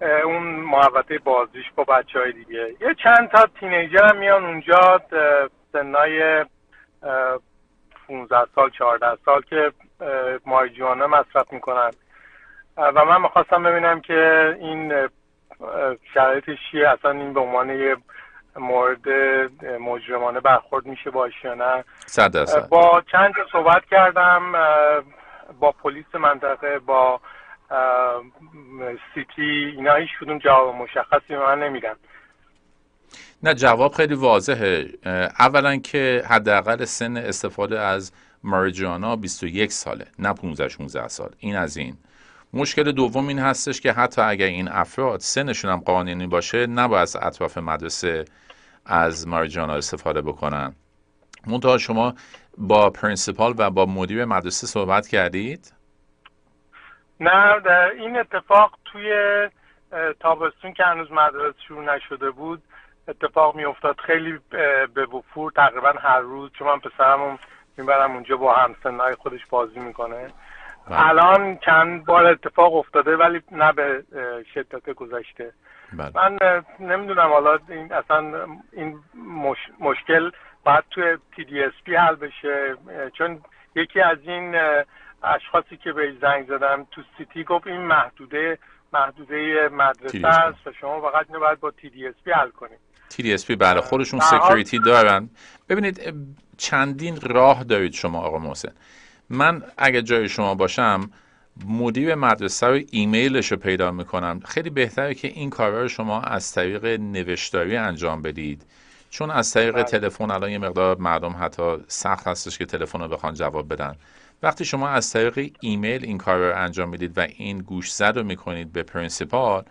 اون محوطه بازیش با بچه های دیگه. یه چند تا تینیجر هم میان اونجا سنای 15 سال 14 سال که ماریجوانا مصرف می‌کنن. و من می‌خواستم ببینم که این شرایطش چیه. اصلا این به عنوان یه مورد مجرمانه برخورد میشه باش یا نه. با چند صحبت کردم با پلیس منطقه با سیتی اینا هیچ کدوم جواب مشخصی به من نمیدن. نه جواب خیلی واضحه. اولا که حداقل سن استفاده از ماریجوانا 21 ساله نه 15 16 سال. این از این. مشکل دوم این هستش که حتی اگر این افراد سنشون هم قانونی باشه نباید از اطراف مدرسه از ماریجوانا استفاده بکنن. منتها شما با پرینسیپال و با مدیر مدرسه صحبت کردید؟ نه این اتفاق توی تابستون که هنوز مدرسه شروع نشده بود اتفاق می افتاد خیلی به وفور تقریبا هر روز چون من پسرم می‌برم اونجا با همسنهای خودش بازی می‌کنه بله. الان چند بار اتفاق افتاده ولی نه به شدت گذشته بله. من نمی‌دونم حالا این اصلا این مشکل باید توی تی دی اس پی حل بشه چون یکی از این اشخاصی که به زنگ زدم تو city گفت این محدوده محدوده مدرسه است و شما فقط اینو باید با TDSB حل کنید. TDSB برای خودشون security دارن. ببینید چندین راه دارید شما آقا محسن. من اگه جای شما باشم مدیر مدرسه رو ایمیلش رو پیدا می‌کنم. خیلی بهتره که این کارا رو شما از طریق نوشتاری انجام بدید. چون از طریق بله. تلفن الان یه مقدار مردم حتی سخت هستش که تلفن رو بخوان جواب بدن. وقتی شما از طریق ایمیل این کار رو انجام می‌دید و این گوش زد رو می‌کنید به principal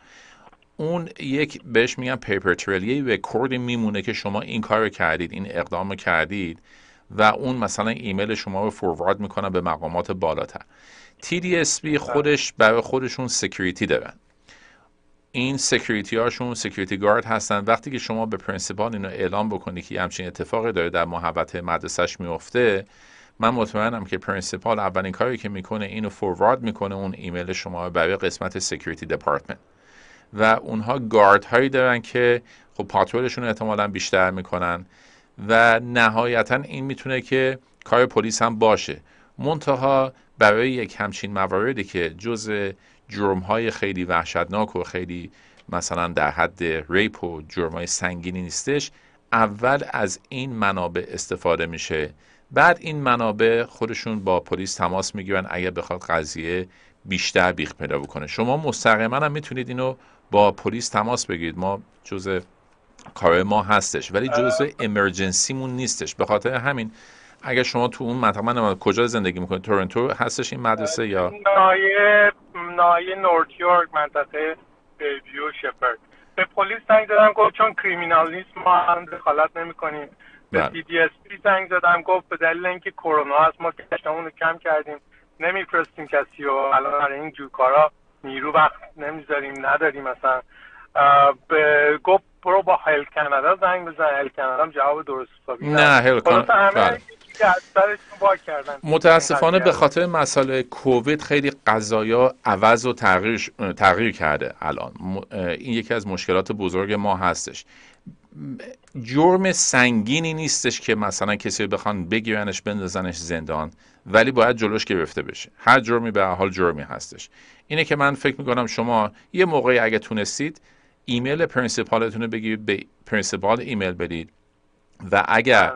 اون یک بهش میگن paper trail یه رکوردی میمونه که شما این کار رو کردید این اقدام رو کردید و اون مثلا ایمیل شما رو forward می‌کنن به مقامات بالاتر. TDSB خودش برای خودشون security دارن. این security هاشون security guard هستن. وقتی که شما به principal اینو اعلام بکنی که همچین اتفاقی داره در محوطه مدرسهش میفته من مطمئنم که principal اولین کاری که می‌کنه اینو forward می‌کنه اون ایمیل شما برای قسمت security department و اونها گارد هایی دارن که خب patrol شون احتمالا بیشتر می‌کنن. و نهایتا این می‌تونه که کار پلیس هم باشه. منتها برای یک همچین مواردی که جز جرم های خیلی وحشتناک و خیلی مثلا در حد rape و جرم های سنگینی نیستش اول از این منابع استفاده میشه. بعد این منابع خودشون با پلیس تماس می‌گیرن اگر بخواد قضیه بیشتر بیخ پیدا بکنه. شما مستقیما هم می‌تونید اینو با پلیس تماس بگیرید. ما جز کار ما هستش ولی جزء امرجنسیمون نیستش. به خاطر همین اگر شما تو اون منطقه من کجا زندگی می‌کنید تورنتو هستش این مدرسه یا؟ نایه نایه نورت یورک منطقه Bayview Sheppard. به پلیس زنگ دادم گفت چون کریمینالیسم ما هم دخالت نمی‌کنیم. به TDSB زنگ زدم گفت به دلیل اینکه کرونا هست ما کشتمون رو کم کردیم. نمیفرستیم کسی و الان برای این جور کارا نیرو وقت نمی‌ذاریم نداریم مثلا به گفت برو با Health Canada زنگ بزن. Health Canada هم جواب درست حسابی نه Health Canada متاسفانه به خاطر مسائل کووید خیلی قضایا عوض و تغییر, تغییر کرده الان. این یکی از مشکلات بزرگ ما هستش. جرم سنگینی نیستش که مثلا کسی رو بخوان بگیرنش بندازنش زندان ولی باید جلوش گرفته بشه. هر جرمی به حال جرمی هستش. اینه که من فکر می‌کنم شما یه موقعی اگه تونستید ایمیل principal تون رو بگیرید به principal ایمیل بدید و اگر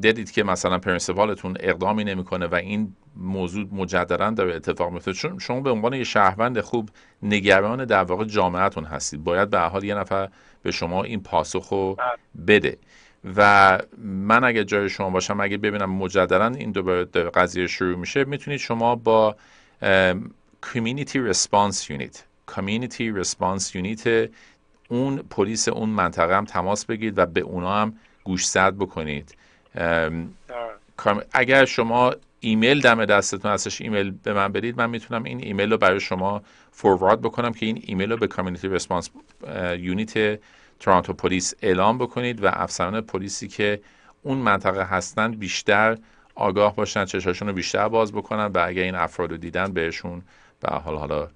دیدید که مثلا principal تون اقدامی نمی‌کنه و این موضوع مجددا داره اتفاق میفته چون شما به عنوان یه شهروند خوب نگران در واقع جامعتون هستید. باید به حال یه نفر به شما این پاسخ بده. و من اگه جای شما باشم اگه ببینم مجددا این دو قضیه شروع میشه می‌تونید شما با Community Response Unit Community Response Unit اون پلیس اون منطقه هم تماس بگیرید و به اونا هم گوشزد بکنید. اگر شما ایمیل دم دستتون هستش ایمیل به من بدید من می‌تونم این ایمیل رو برای شما forward بکنم که این ایمیل رو به community response unit Toronto Police اعلام بکنید و افسران پلیسی که اون منطقه هستن بیشتر آگاه باشن چشاشون رو بیشتر باز بکنن و اگر این افراد رو دیدن بهشون به حال حالا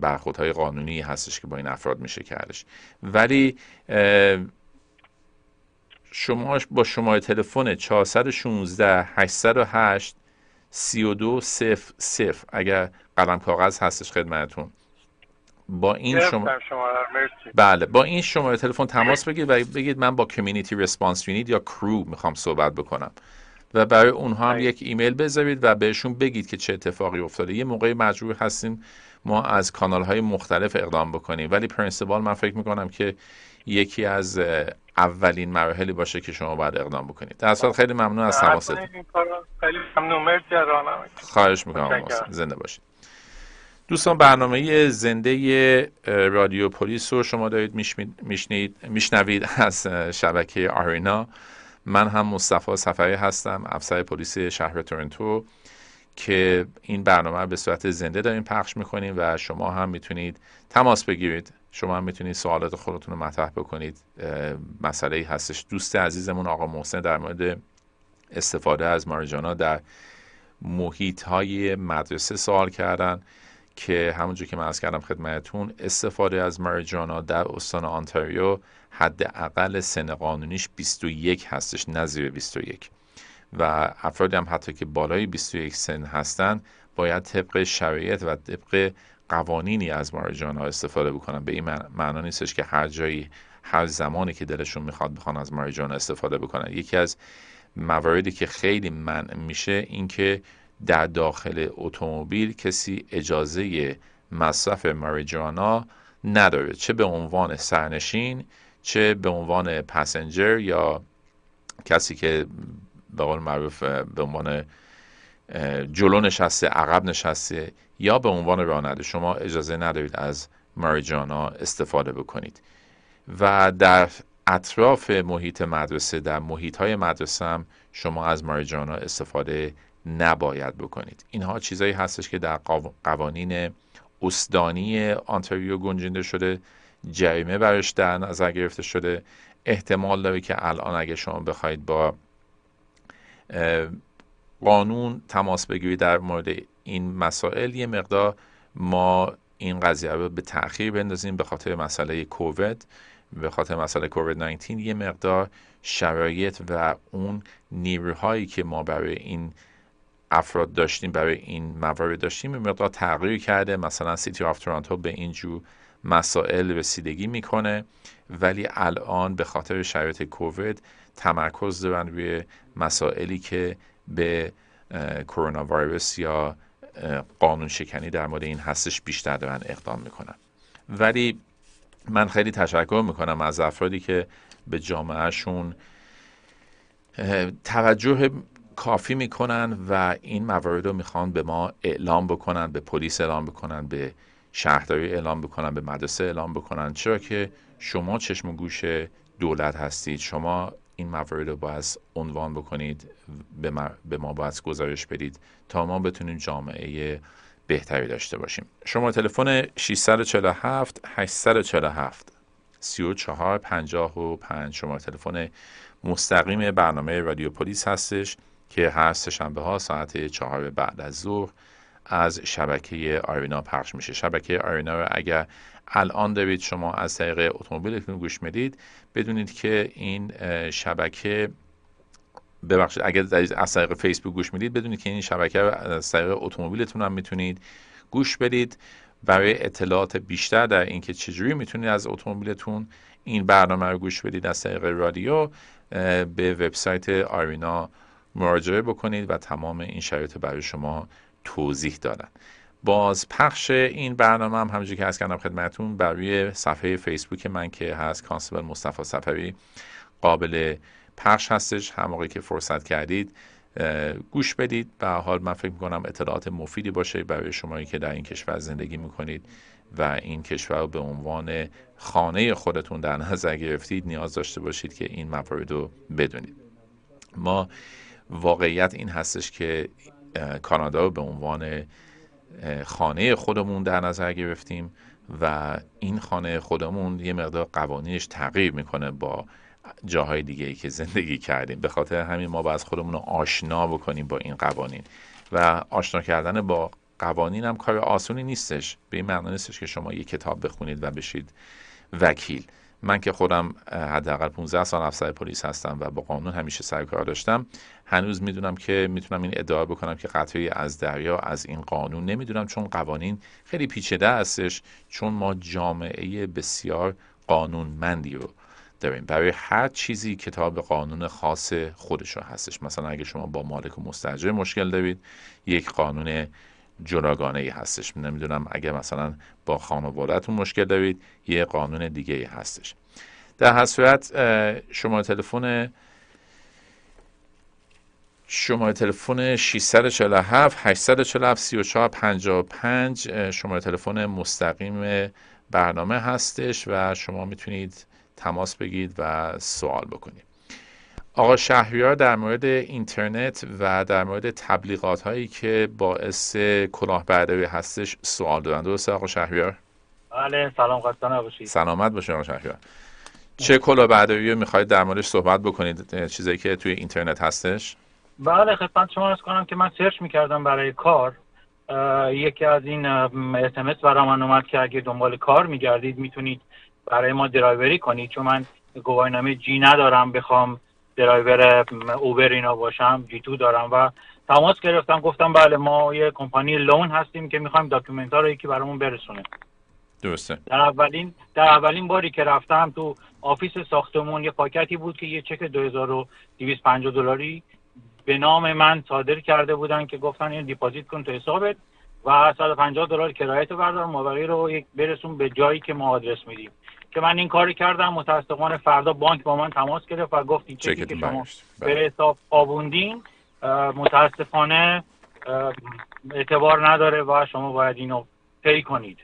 برخوردهای قانونی هستش که با این افراد میشه کردش. ولی شما با شماره تلفن 416 808 32 0 0 اگر قلم کاغذ هستش خدمتتون. با این شما بله با این شماره تلفن تماس بگیرید و بگید من با community response unit یا CRU می‌خوام صحبت بکنم. و برای اونها هم یک ایمیل بذارید و بهشون بگید که چه اتفاقی افتاده. یه موقعی مجبور هستیم ما از کانال های مختلف اقدام بکنیم. ولی principal من فکر می‌کنم که یکی از اولین مراحلی باشه که شما باید اقدام بکنید. در اصل خیلی ممنون از تماستون خیلی ممنون. خواهش می‌کنم. زنده باشید. دوستان برنامه زنده رادیو پلیس رو شما دارید میشنید میشنوید از شبکه آرینا. من هم مصطفی سفری هستم افسر پلیس شهر تورنتو که این برنامه به صورت زنده داریم پخش می‌کنیم و شما هم می‌تونید تماس بگیرید. شما هم می‌تونید سوالات خودتون رو مطرح بکنید. مسئله هستش. دوست عزیزمون آقا محسن در مورد استفاده از مارجانا در محیط های مدرسه سوال کردن که همونجور که من از کردم خدمتتون استفاده از مارجانا در استان آنتاریو حداقل سن قانونیش 21 هستش نه زیر 21 و افرادی هم حتی که بالای 21 سن هستن باید طبق شرایط و طبق قوانینی از مارجانا استفاده بکنن. به این معنا نیستش که هر جایی هر زمانی که دلشون می‌خواد بخوان از ماریجانا استفاده بکنن. یکی از مواردی که خیلی منع میشه اینکه در داخل اتومبیل کسی اجازه مصرف ماریجانا نداره. چه به عنوان سرنشین چه به عنوان پسنجر یا کسی که به قول معروف به عنوان جلو نشسته عقب نشسته یا به عنوان راننده شما اجازه ندارید از ماریجانا استفاده بکنید. و در اطراف محیط مدرسه در محیط های مدرسه هم شما از ماریجانا استفاده نباید بکنید. اینها چیزایی هستش که در قوانین استانی آنتاریو گنجینده شده جریمه برش در نظر گرفته شده. احتمال داره که الان اگه شما بخواید با قانون تماس بگیرید در مورد این مسائل یه مقدار ما این قضیه رو به تأخیر بندازیم به خاطر مسئله کووید. به خاطر مسئله کووید 19 یه مقدار شرایط و اون نیروهایی که ما برای این افراد داشتیم برای این موارد داشتیم یه مقدار تغییر کرده. مثلا سیتی آف تورانتو به اینجور مسائل رسیدگی می‌کنه. ولی الان به خاطر شرایط کووید تمرکز دارن روی مسائلی که به کرونا ویروس یا قانون شکنی در مورد این هستش بیشتر دارن اقدام می‌کنن. ولی من خیلی تشکر می‌کنم از افرادی که به جامعهشون توجه کافی می‌کنن و این موارد رو می‌خوان به ما اعلام بکنن به پلیس اعلام بکنن به شهرداری اعلام بکنن به مدرسه اعلام بکنن. چرا که شما چشم و گوش دولت هستید. شما این موارد رو باید عنوان بکنید به ما باید گزارش بدید تا ما بتونیم جامعه بهتری داشته باشیم. شما تلفن 647 847 34 55 شما تلفن مستقیم برنامه رادیو پلیس هستش که هر سهشنبه ها ساعت چهار بعد از ظهر از شبکه آرینا پخش میشه. شبکه آرینا رو اگر الان دارید شما از طریق اتومبیلتون گوش می‌دید بدونید که این شبکه ببخشید اگر از طریق فیسبوک گوش می‌دید بدونید که این شبکه از طریق اتومبیلتون هم می‌تونید گوش بدید. برای اطلاعات بیشتر در اینکه چجوری می‌تونید از اتومبیلتون این برنامه رو گوش بدید از طریق رادیو به وبسایت آرینا مراجعه بکنید و تمام این شرایط برای شما توضیح باز پخش این برنامه هم همونجوری که از کردم خدمتون برای صفحه فیسبوک من که هست کانسبل مصطفی سفری قابل پخش هستش. هم موقعی که فرصت کردید گوش بدید. به حال من فکر می‌کنم اطلاعات مفیدی باشه برای شمایی که در این کشور زندگی می‌کنید و این کشور رو به عنوان خانه خودتون در نظر گرفتید نیاز داشته باشید که این موارد رو بدونید. ما واقعیت این هستش که کانادا به عنوان خانه خودمون در نظر گرفتیم و این خانه خودمون یه مقدار قوانینش تغییر می‌کنه با جاهای دیگه ای که زندگی کردیم. به خاطر همین ما باید خودمون رو آشنا بکنیم با این قوانین. و آشنا کردن با قوانین هم کار آسونی نیستش. به این معنی نیستش که شما یه کتاب بخونید و بشید وکیل. من که خودم حداقل 15 سال افسر پلیس هستم و با قانون همیشه سر کار داشتم هنوز می‌دونم که می‌تونم این ادعا بکنم که قطعی از دریا از این قانون نمی‌دونم چون قوانین خیلی پیچیده هستش چون ما جامعه بسیار قانونمندی رو داریم. برای هر چیزی کتاب قانون خاص خودش هستش. مثلا اگه شما با مالک و مستجر مشکل دارید یک قانون جداگانه ای هستش. نمی‌دونم اگه مثلا با خانوادهتون مشکل دارید یه قانون دیگه ای هستش. در هر صورت شما تلفن شماره تلفن 647 847 3455 شماره تلفن مستقیم برنامه هستش و شما می‌تونید تماس بگیرید و سوال بکنید. آقا شهریار در مورد اینترنت و در مورد تبلیغات هایی که باعث کلاهبرداری هستش سوال دارن درسته آقا شهریار؟ بله سلام خواستان باشید سلامت باشه آقا شهریار. چه کلاهبرداری رو می‌خواید در موردش صحبت بکنید؟ چیزایی که توی اینترنت هستش؟ بله خدمت شما عرض کنم که من search می‌کردم برای کار. یکی از این اسمس برای من اومد که اگه دنبال کار میگردید می‌تونید برای ما درایوری کنید. چون من گواهینامه G ندارم بخوام درایور Uber اینا باشم G2 دارم و تماس گرفتم گفتم بله ما یه کمپانی loan هستیم که می‌خوایم document ها رو یکی برامون برسونه. درسته. در اولین در اولین باری که رفتم تو office ساختمون یه پاکتی بود که یه چک 2250 دلاری به نام من صادر کرده بودن که گفتن این deposit کن تو حسابت و 150 دلار کرایت بردار مابقی رو یک برسون به جایی که ما آدرس میدیم. که من این کاری کردم متاسفانه فردا بانک با من تماس گرفت و گفت این چکی که شما به بله. حساب آبوندین. متاسفانه اعتبار نداره و شما باید اینو پی کنید.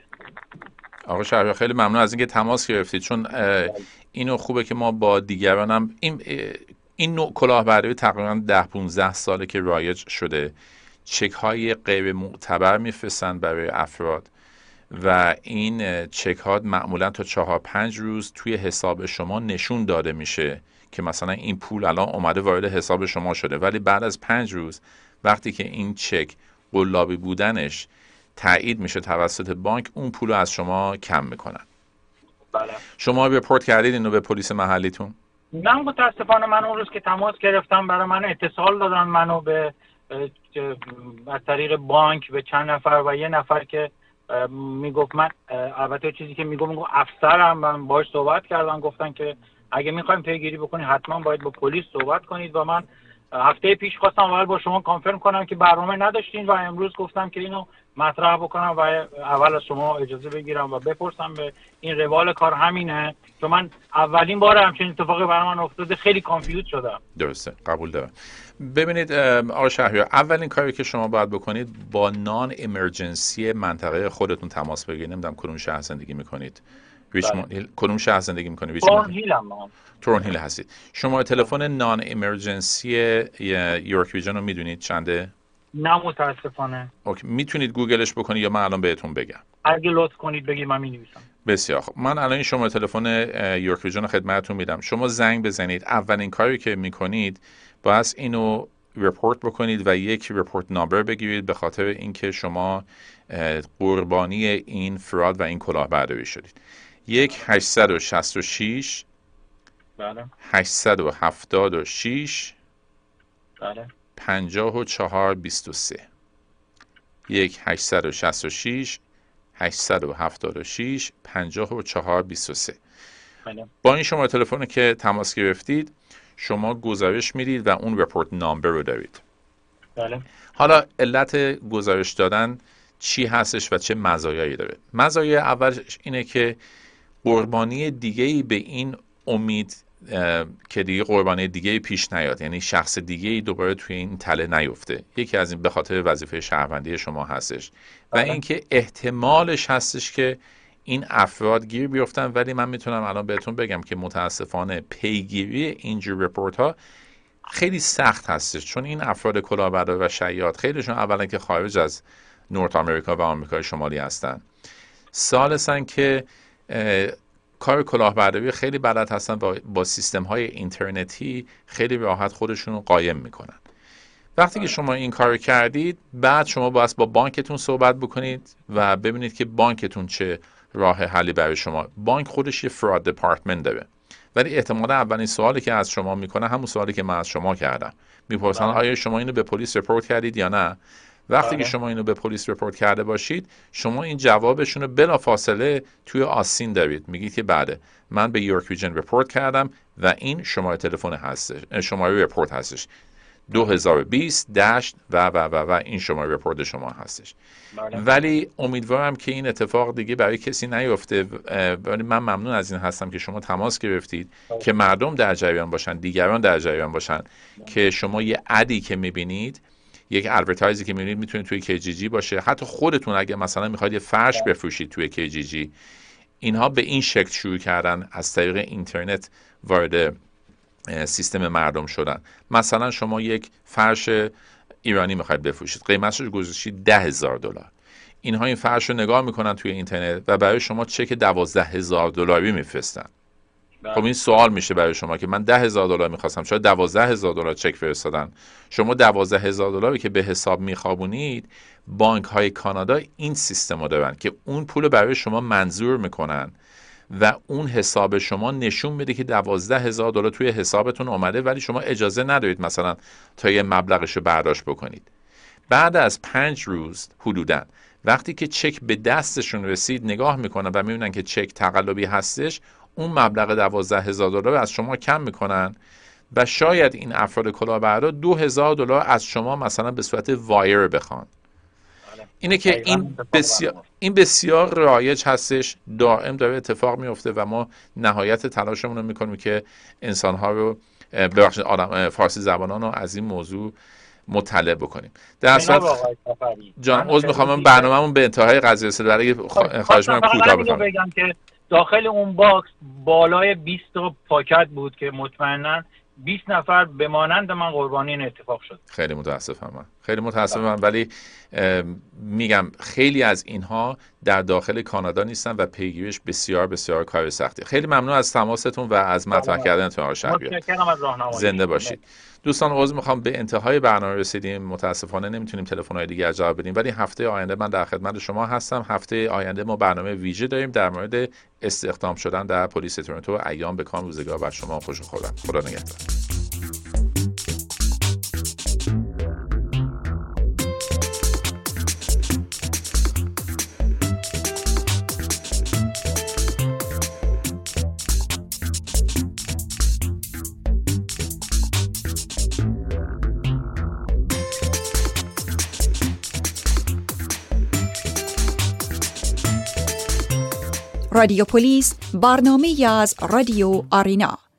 آقا شهر خیلی ممنون از اینکه تماس گرفتید. چون اینو خوبه که ما با دیگرانم این این نوع کلاهبرداری تقریبا ده 15 ساله که رایج شده چک های غیر معتبر میفرستند برای افراد. و این چک ها معمولا تا چهار پنج روز توی حساب شما نشون داده میشه که مثلا این پول الان اومده وارد حساب شما شده. ولی بعد از پنج روز وقتی که این چک قلابی بودنش تایید میشه توسط بانک اون پول رو از شما کم می‌کنن. بله. شما رپورت کردید اینو به پلیس محلیتون؟ نه متاسفانه من اون روز که تماس گرفتم برای من اتصال دادن منو به از طریق بانک به چند نفر و یه نفر که می‌گفت من البته چیزی که می‌گفت می‌گفت افسرم. من باش صحبت کردم گفتن که اگه می‌خوایم پیگیری بکنید حتما باید با پلیس صحبت کنید و من هفته پیش خواستم اول با شما کانفرم کنم که برنامه نداشتین و امروز گفتم که اینو مطرح بکنم و اول از شما اجازه بگیرم و بپرسم به این روال کار همینه. که من اولین بار همچین اتفاقی برای من افتاده خیلی کانفیوز شدم. درسته قبول دارم. ببینید آقا شهریار اولین کاری که شما باید بکنید با نان امرجنسی منطقه خودتون تماس بگیرید. نمی‌دونم کدوم شهر زندگی می‌کنید. Richmond Hill کدوم شهر زندگی می‌کنید Thornhill Thornhill هستید شما تلفن non-emergency York Region رو می‌دونید چنده؟ نه متاسفانه. okay. می‌تونید گوگلش بکنید یا من الان بهتون بگم. اگه لطف کنید بگید من می‌نویسم. بسیار خب من الان این شما تلفن York Region خدمتتون میدم. شما زنگ بزنید. اولین کاری که می‌کنید باید اینو report بکنید و یک report number بگیرید به خاطر اینکه شما قربانی این فراد و این کلاهبرداری شدید. یک 866 بله. 876 بله. 54 23 یک 866 876 54 23 بله. با این شماره تلفن که تماس گرفتید شما گزارش می‌دید و اون رپورت نامبر رو دارید. بله. حالا علت گزارش دادن چی هستش و چه مزایایی داره؟ مزایای اولش اینه که قربانی دیگه ای به این امید که دیگه قربانی دیگه پیش نیاد. یعنی شخص دیگه ای دوباره توی این تله نیفته. یکی از این به خاطر وظیفه شهروندی شما هستش. و اینکه احتمالش هستش که این افراد گیر بیفتن. ولی من می‌تونم الان بهتون بگم که متاسفانه پیگیری اینجور رپورت ها خیلی سخت هستش. چون این افراد کلاهبردار و شیاد خیلیشون اولا که خارج از نورت آمریکا و آمریکای شمالی هستن. سالسن که کار کلاهبرداری خیلی بلد هستن با, با سیستم های اینترنتی خیلی راحت خودشون رو قایم می‌کنن. وقتی که شما این کار کردید بعد شما باید با بانکتون صحبت بکنید و ببینید که بانکتون چه راه حلی برای شما. بانک خودش یه فراد دپارتمنت داره. ولی احتمالا اولین سوالی که از شما می‌کنه همون سوالی که من از شما کردم. می‌پرسن آیا شما اینو به پلیس report کردید یا نه؟ وقتی که شما اینو به پلیس report کرده باشید شما این جوابشون رو بلا فاصله توی آستین دارید. میگید که بعد من به York Region report کردم و این شماره تلفن هستش شماره رپورت هستش. 2020 dash و و و و این شماره رپورت شما هستش. ولی امیدوارم که این اتفاق دیگه برای کسی نیفته. ولی من ممنون از این هستم که شما تماس گرفتید که مردم در جریان باشن دیگران در جریان باشن که شما یه ad ی که می‌بینید یک advertise ی که می‌بینید می‌تونه توی Kijiji باشه. حتی خودتون اگه مثلا می‌خواید یه فرش بفروشید توی Kijiji اینها به این شکل شروع کردن از طریق اینترنت وارد سیستم مردم شدن. مثلا شما یک فرش ایرانی می‌خواید بفروشید قیمتش رو گذاشتید ده هزار دلار. اینها این فرش رو نگاه می‌کنن توی اینترنت و برای شما چک دوازده هزار دلاری میفرستن. خب این سوال میشه برای شما که من ده هزار دلار می‌خواستم. شاید دوازده هزار دلار چک فرستادن. شما دوازده هزار دلاری که به حساب میخوابونید بانک های کانادا این سیستم رو دارن که اون پول برای شما منظور می‌کنن و اون حساب شما نشون میده که دوازده هزار دلار توی حسابتون اومده ولی شما اجازه ندارید مثلا تا یه مبلغش رو برداشت بکنید. بعد از پنج روز حدودا وقتی که چک به دستشون رسید نگاه می‌کنن و می‌بینن که چک تقلبی هستش اون مبلغ دوازده هزار دلار از شما کم می‌کنن و شاید این افراد کلاهبردار دو هزار دلار از شما مثلا به صورت وایر بخوان. اینه که این بسیار این بسیار رایج هستش. دائم داره اتفاق میفته و ما نهایت تلاشمون رو می‌کنیم که انسان ها رو ببخشید آدم فارسی زبانان رو از این موضوع مطلع بکنیم. در صورت جان عذر می‌خوام برنامه‌مون به انتهای قضیه رسید برای خواهش من کوتاه بگم که داخل اون box بالای 20 تا پاکت بود که مطمئنا 20 نفر به مانند من قربانی این اتفاق شد. خیلی متاسفم. من خیلی متاسفم ولی میگم خیلی از اینها در داخل کانادا نیستن و پیگیریش بسیار بسیار کار سختی. خیلی ممنون از تماستون و از مطرح کردنتون آقای زنده باشید. دوستان عذر می‌خوام. به انتهای برنامه رسیدیم. متاسفانه نمی‌تونیم تلفن های دیگر جواب بدیم ولی هفته آینده من در خدمت شما هستم. هفته آینده ما برنامه ویژه داریم در مورد استخدام شدن در پلیس تورنتو ایام به کام. روزگار بر شما خوش خدا نگهدار. رادیو پلیس برنامه از رادیو آرینا.